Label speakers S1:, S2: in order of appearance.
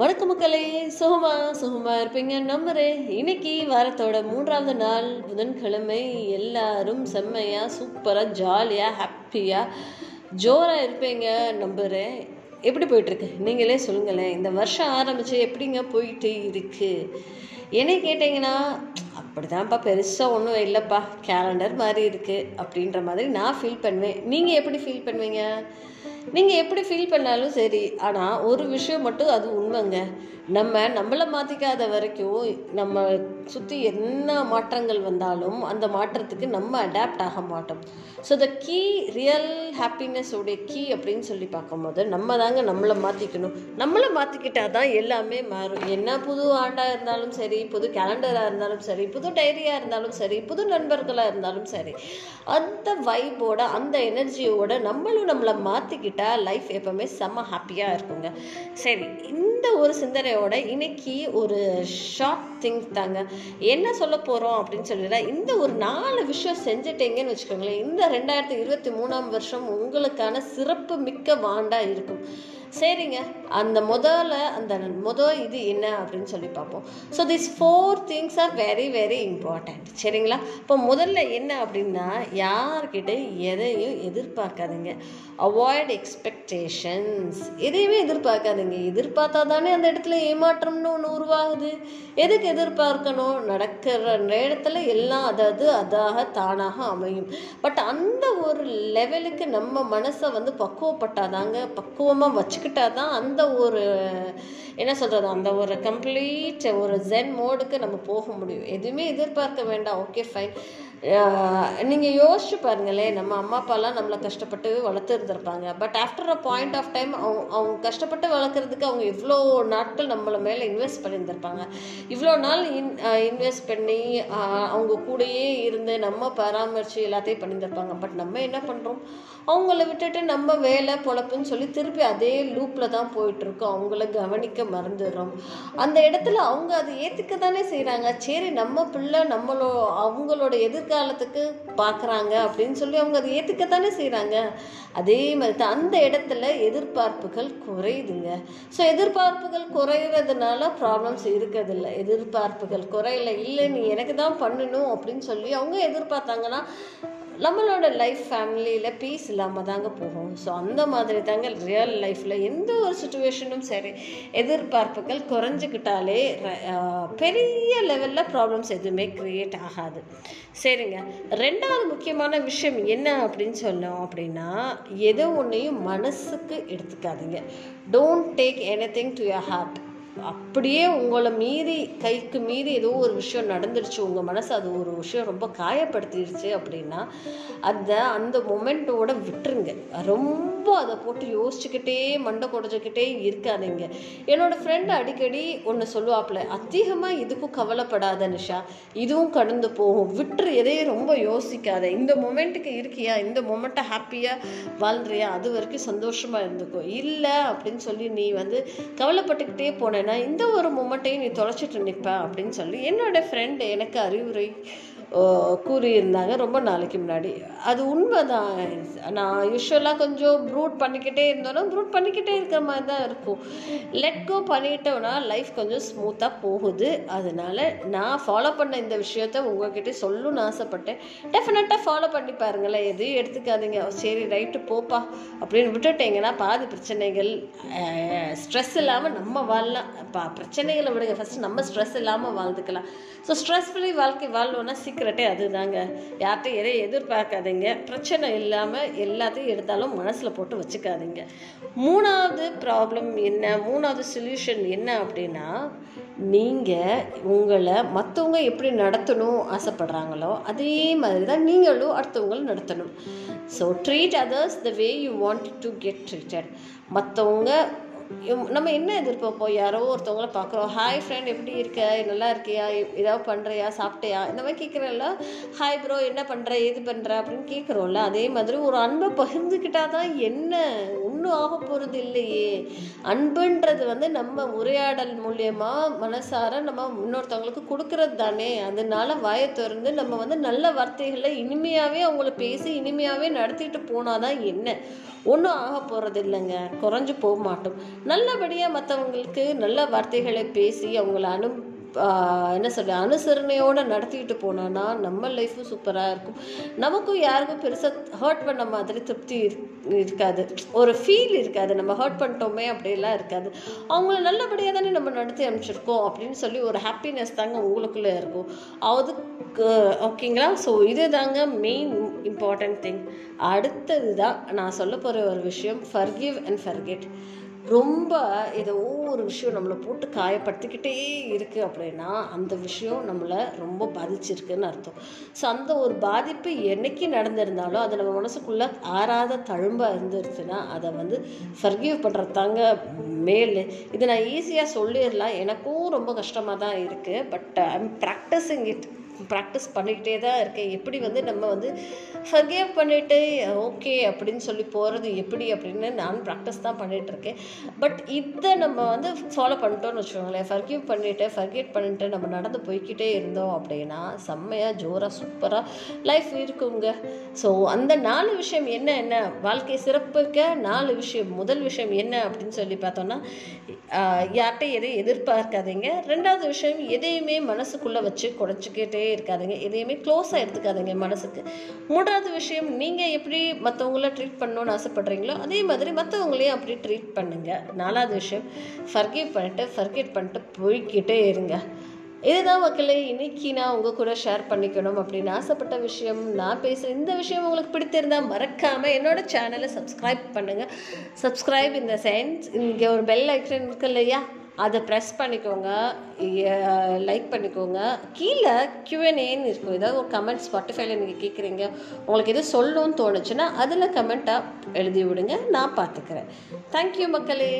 S1: வணக்க மக்களே சுகமா சுகமா இருப்பீங்க நம்புறேன். இன்னைக்கு வாரத்தோட மூன்றாவது நாள் புதன்கிழமை. எல்லாரும் செம்மையா சூப்பரா ஜாலியா ஹாப்பியா ஜோரா இருப்பீங்க நம்புறேன். எப்படி போயிட்டு இருக்கு நீங்களே சொல்லுங்களேன். இந்த வருஷம் ஆரம்பிச்சு எப்படிங்க போயிட்டு இருக்கு? என்னை கேட்டிங்கன்னா அப்படிதான்ப்பா பெருசாக ஒன்றும் இல்லைப்பா. கேலண்டர் மாதிரி இருக்குது அப்படின்ற மாதிரி நான் ஃபீல் பண்ணுவேன். நீங்கள் எப்படி ஃபீல் பண்ணுவீங்க? நீங்கள் எப்படி ஃபீல் பண்ணாலும் சரி. ஆனால் ஒரு விஷயம் மட்டும் அது உண்மைங்க. நம்ம நம்மளை மாற்றிக்காத வரைக்கும் நம்ம சுற்றி என்ன மாற்றங்கள் வந்தாலும் அந்த மாற்றத்துக்கு நம்ம அடாப்ட் ஆக மாட்டோம். So the key real happiness உடைய கீ அப்படின்னு சொல்லி பார்க்கும்போது நம்ம தாங்க நம்மளை மாற்றிக்கணும் நம்மளை மாற்றிக்கிட்டா தான் எல்லாமே மாறும். என்ன புது ஆண்டாக இருந்தாலும் சரி புது கேலண்டராக இருந்தாலும் சரி புது டைரியாக இருந்தாலும் சரி புது நண்பர்களாக இருந்தாலும் சரி அந்த வைபோட அந்த எனர்ஜியோட நம்மளும் நம்மளை மாற்றிக்கிட்டு லைஃப் எப்பவுமே செம்ம ஹாப்பியாக இருக்குங்க. சரி இந்த ஒரு சிந்தனையோட இன்னைக்கு ஒரு ஷார்ட் திங்க் தாங்க. என்ன சொல்ல போகிறோம் அப்படின்னு சொல்லிட்டா இந்த ஒரு நாலு விஷயம் செஞ்சுட்டீங்கன்னு வச்சுக்கோங்களேன் இந்த ரெண்டாயிரத்தி இருபத்தி மூணாம் வருஷம் உங்களுக்கான சிறப்பு மிக்க வாண்டாக இருக்கும். சரிங்க. அந்த முதல்ல அந்த முதல் இது என்ன அப்படின்னு சொல்லி பார்ப்போம். So this four things are very very important சரிங்களா? இப்போ முதல்ல என்ன அப்படின்னா யார்கிட்ட எதையும் எதிர்பார்க்காதீங்க. அவாய்ட் எக்ஸ்பெக்டேஷன்ஸ் எதையுமே எதிர்பார்க்காதீங்க. எதிர்பார்த்தா தானே அந்த இடத்துல ஏமாற்றம்னு ஒன்று உருவாகுது. எதுக்கு எதிர்பார்க்கணும்? நடக்கிற நேரத்தில் எல்லாம் அதாவது அதாக தானாக அமையும். பட் அந்த ஒரு லெவலுக்கு நம்ம மனசை வந்து பக்குவப்பட்டாதாங்க பக்குவமாக வச்சுக்கிட்டா தான் அந்த ஒரு என்ன சொல்கிறது அந்த ஒரு கம்ப்ளீட் ஒரு ஜென் மோடுக்கு நம்ம போக முடியும். எதுவுமே எதிர்பார்க்க வேண்டாம். ஓகே ஃபைன் நீங்கள் யோசிச்சு பாருங்களேன் நம்ம அம்மா அப்பாலாம் நம்மளை கஷ்டப்பட்டு வளர்த்துருந்துருப்பாங்க but after a point of time அவங்க அவங்க கஷ்டப்பட்டு வளர்க்குறதுக்கு அவங்க இவ்வளோ நாட்கள் நம்மளை மேலே இன்வெஸ்ட் பண்ணியிருந்திருப்பாங்க. இவ்வளோ நாள் இன் இன்வெஸ்ட் பண்ணி அவங்க கூடயே இருந்து நம்ம பராமரித்து எல்லாத்தையும் பண்ணியிருந்திருப்பாங்க. பட் நம்ம என்ன பண்ணுறோம் அவங்கள விட்டுட்டு நம்ம வேலை பொழப்புன்னு சொல்லி திருப்பி அதே லூப்பில் தான் போயிட்டுருக்கோம். அவங்கள கவனிக்க மறந்துடுறோம். அந்த இடத்துல அவங்க அதை ஏற்றுக்க தானே செய்கிறாங்க சரி நம்ம பிள்ளை நம்மளோ அவங்களோட எதிர்காலத்துக்கு பார்க்குறாங்க அப்படின்னு சொல்லி அவங்க அதை ஏற்றுக்க தானே செய்கிறாங்க அதே மாதிரி தான் அந்த இடத்துல எதிர்பார்ப்புகள் குறையுதுங்க. ஸோ எதிர்பார்ப்புகள் குறையிறதுனால ப்ராப்ளம்ஸ் இருக்கிறதில்ல. எதிர்பார்ப்புகள் குறையல இல்லை நீ எனக்கு தான் பண்ணணும் அப்படின்னு சொல்லி அவங்க எதிர்பார்த்தாங்கன்னா நம்மளோட லைஃப் ஃபேமிலியில் பீஸ் இல்லாமல் தாங்க போகும். ஸோ அந்த மாதிரி தாங்க ரியல் லைஃப்பில் எந்த ஒரு சுச்சுவேஷனும் சரி எதிர்பார்ப்புகள் குறைஞ்சிக்கிட்டாலே பெரிய லெவலில் ப்ராப்ளம்ஸ் எதுவுமே க்ரியேட் ஆகாது. சரிங்க. ரெண்டாவது முக்கியமான விஷயம் என்ன அப்படின்னு சொன்னோம் அப்படின்னா எதோ ஒன்றையும் மனசுக்கு எடுத்துக்காதீங்க. Don't take anything to your heart அப்படியே உங்களை மீறி கைக்கு மீறி ஏதோ ஒரு விஷயம் நடந்துருச்சு. உங்கள் மனசு அது ஒரு விஷயம் ரொம்ப காயப்படுத்திடுச்சு அப்படின்னா அந்த அந்த மொமெண்ட்டோட விட்டுருங்க. ரொம்ப அதை போட்டு யோசிச்சுக்கிட்டே மண்டை குடஞ்சிக்கிட்டே இருக்காதீங்க. என்னோட ஃப்ரெண்டு அடிக்கடி ஒன்று சொல்லுவாப்புல அதிகமாக இதுக்கும் கவலைப்படாத நிஷா இதுவும் கடந்து போகும். விட்டுரு எதையும் ரொம்ப யோசிக்காத. இந்த மொமெண்ட்டுக்கு இருக்கியா? இந்த மொமெண்ட்டை ஹாப்பியாக வாழ்றியா? அது வரைக்கும் சந்தோஷமாக இருந்துக்கும் இல்லை அப்படின்னு சொல்லி நீ வந்து கவலைப்பட்டுக்கிட்டே போனேன்னா இந்த ஒரு மூமெண்ட்டையும் நீ தொலைச்சிட்டு நிற்ப அப்படின்னு சொல்லி என்னோட ஃப்ரெண்டு எனக்கு அறிவுரை கூறியிருந்தாங்க ரொம்ப நாளைக்கு முன்னாடி. அது உண்மைதான். நான் யூஸ்வலாக கொஞ்சம் ப்ரூட் பண்ணிக்கிட்டே இருந்தோன்னா ப்ரூட் பண்ணிக்கிட்டே இருக்கிற மாதிரி தான் இருக்கும். லெட் கோ பண்ணிட்டோன்னா லைஃப் கொஞ்சம் ஸ்மூத்தாக போகுது. அதனால் நான் ஃபாலோ பண்ண இந்த விஷயத்த உங்ககிட்ட சொல்லணும்னு ஆசைப்பட்டேன். டெஃபினட்டாக ஃபாலோ பண்ணி பாருங்களேன். எதையும் எடுத்துக்காதீங்க. சரி ரைட்டு போப்பா. அப்படின்னு விட்டுட்டீங்கன்னா பாதி பிரச்சனைகள் ஸ்ட்ரெஸ் இல்லாமல் நம்ம வாழலாம். பா பிரச்சனைகளை விடுங்க. ஃபஸ்ட்டு நம்ம ஸ்ட்ரெஸ் இல்லாமல் வாழ்ந்துக்கலாம். ஸோ ஸ்ட்ரெஸ் ஃப்ரீ வாழ்க்கை வாழணுன்னா சீக்கிரட்டே அதுதாங்க. யார்கிட்ட எதையும் எதிர்பார்க்காதீங்க. பிரச்சனை இல்லாமல் எல்லாத்தையும் எடுத்தாலும் மனசில் போட்டு வச்சுக்காதீங்க. மூணாவது ப்ராப்ளம் என்ன? மூணாவது சொல்யூஷன் என்ன அப்படின்னா நீங்கள் உங்களை மற்றவங்க எப்படி நடத்தணும் ஆசைப்படுறாங்களோ அதே மாதிரி தான் நீங்களும் அடுத்தவங்களும் நடத்தணும். So treat others the way you want to get treated மற்றவங்க நம்ம என்ன எதிர்பார்ப்போம் யாரோ ஒருத்தவங்கள பார்க்குறோம். ஹாய் ஃப்ரெண்ட் எப்படி இருக்க? நல்லா இருக்கியா? ஏதாவது பண்ணுறியா சாப்பிட்டியா? இந்த மாதிரி கேட்குறோம்ல ஹாய் ப்ரோ என்ன பண்ணுற ஏது பண்ணுற அப்படின்னு கேட்குறோம்ல. அதே மாதிரி ஒரு அன்பை பகிர்ந்துக்கிட்டா தான் என்ன? ஒன்றும் ஆக போகிறது இல்லையே. அன்புன்றது வந்து நம்ம உரையாடல் மூலியமாக மனசார நம்ம இன்னொருத்தவங்களுக்கு கொடுக்கறது தானே. அதனால வாயை திறந்து நம்ம வந்து நல்ல வார்த்தைகளை இனிமையாகவே அவங்கள பேசி இனிமையாகவே நடத்திட்டு போனால் தான் என்ன? ஒன்றும் ஆக போகிறது இல்லைங்க. குறைஞ்சு போக மாட்டோம். நல்லபடியாக மற்றவங்களுக்கு நல்ல வார்த்தைகளை பேசி அவங்கள அனு என்ன சொல்ல அனுசரணையோடு நடத்திட்டு போனோன்னா நம்ம லைஃப்பும் சூப்பராக இருக்கும். நமக்கும் யாருக்கும் பெருசாக ஹர்ட் பண்ண மாதிரி திருப்தி இரு- இருக்காது. ஒரு ஃபீல் இருக்காது. நம்ம ஹர்ட் பண்ணிட்டோமே அப்படியெல்லாம் இருக்காது. அவங்கள நல்லபடியாக தானே நம்ம நடத்தி அனுப்பிச்சிருக்கோம் அப்படின்னு சொல்லி ஒரு ஹாப்பினஸ் தாங்க உங்களுக்குள்ளே இருக்கும். அதுக்கு ஓகேங்களா? ஸோ இது தாங்க மெயின் இம்பார்ட்டன்ட் திங் அடுத்தது தான் நான் சொல்ல போகிற ஒரு விஷயம் ஃபர்கிவ் அண்ட் ஃபர்கெட் ரொம்ப ஏதோ ஒரு விஷயம் நம்மளை போட்டு காயப்படுத்திக்கிட்டே இருக்குது அப்படின்னா அந்த விஷயம் நம்மளை ரொம்ப பாதிச்சிருக்குன்னு அர்த்தம். ஸோ அந்த ஒரு பாதிப்பு என்னைக்கு நடந்திருந்தாலும் அது நம்ம மனசுக்குள்ளே ஆறாத தழும்பாக இருந்துருச்சுன்னா அதை வந்து ஃபர்கிவ் பண்ணுறதாங்க மேல் இது நான் ஈஸியாக சொல்லிடலாம். எனக்கும் ரொம்ப கஷ்டமாக தான் இருக்குது but I am practising it practice பண்ணிக்கிட்டே தான் இருக்கேன். எப்படி வந்து நம்ம வந்து ஃபர்கேவ் பண்ணிட்டு ஓகே அப்படின்னு சொல்லி போகிறது எப்படி அப்படின்னு நான் ப்ராக்டிஸ் தான் பண்ணிகிட்டு இருக்கேன். பட் இதை நம்ம வந்து ஃபாலோ பண்ணிட்டோம்னு வச்சுக்கோங்களேன். ஃபர்கிவ் பண்ணிட்டு ஃபர்கேட் பண்ணிட்டு நம்ம நடந்து போய்க்கிட்டே இருந்தோம் அப்படின்னா செம்மையாக ஜோராக சூப்பராக லைஃப் இருக்குங்க. ஸோ அந்த நாலு விஷயம் என்ன என்ன? வாழ்க்கை சிறப்புக்க நாலு விஷயம். முதல் விஷயம் என்ன அப்படின்னு சொல்லி பார்த்தோன்னா ஆஹ் யார்கிட்ட எதையும் எதிர்பார்க்காதீங்க. ரெண்டாவது விஷயம் எதையுமே மனசுக்குள்ளே வச்சு குறைச்சிக்கிட்டே இருக்காதீங்க. எதையுமே க்ளோஸாக எடுத்துக்காதீங்க மனசுக்கு. மூன்றாவது விஷயம் நீங்கள் எப்படி மற்றவங்கள ட்ரீட் பண்ணணும்னு ஆசைப்படுறீங்களோ அதே மாதிரி மற்றவங்களையும் அப்படி ட்ரீட் பண்ணுங்கள் நாலாவது விஷயம் ஃபர்கிவ் பண்ணிட்டு ஃபர்கிட் பண்ணிட்டு போய்க்கிட்டே இருங்க. இதுதான் மக்களே இன்னைக்கு நான் உங்கள் கூட ஷேர் பண்ணிக்கணும் அப்படின்னு ஆசைப்பட்ட விஷயம். நான் பேசுகிற இந்த விஷயம் உங்களுக்கு பிடித்திருந்தா மறக்காமல் என்னோட சேனலை சப்ஸ்கிரைப் பண்ணுங்கள் சப்ஸ்கிரைப் இந்த சென்ஸ் இங்கே ஒரு பெல் ஐக்கன் இருக்கு இல்லையா? அதை ப்ரெஸ் பண்ணிக்கோங்க. லைக் பண்ணிக்கோங்க. கீழே கியூஎன்ஏன்னு இருக்கும். ஏதாவது ஒரு கமெண்ட் ஸ்பாட்டிஃபைல நீங்கள் கேட்குறீங்க உங்களுக்கு எது சொல்லணும்னு தோணுச்சுன்னா அதில் கமெண்ட்டாக எழுதி விடுங்க. நான் பார்த்துக்கிறேன் தேங்க்யூ மக்களே.